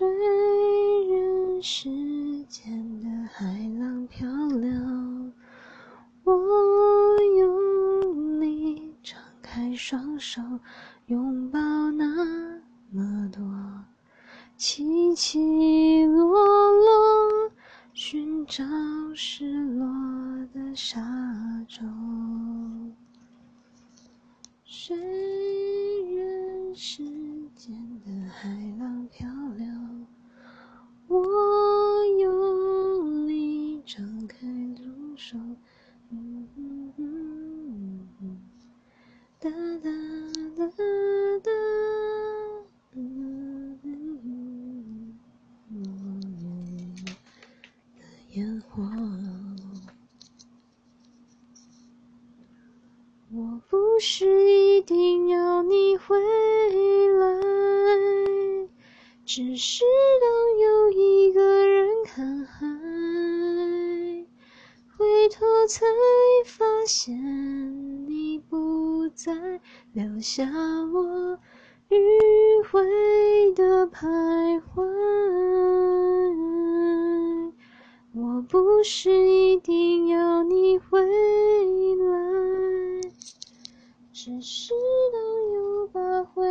虽然世间的海浪漂流，我用力张开双手，拥抱那么多起起落落，寻找失落的沙洲。虽然世间的海哒哒哒哒，落叶的烟火。我不是一定要你回来，只是当有一个人看海，回头才发现你不在，留下我迂回的徘徊。我不是一定要你回来。只是当又把回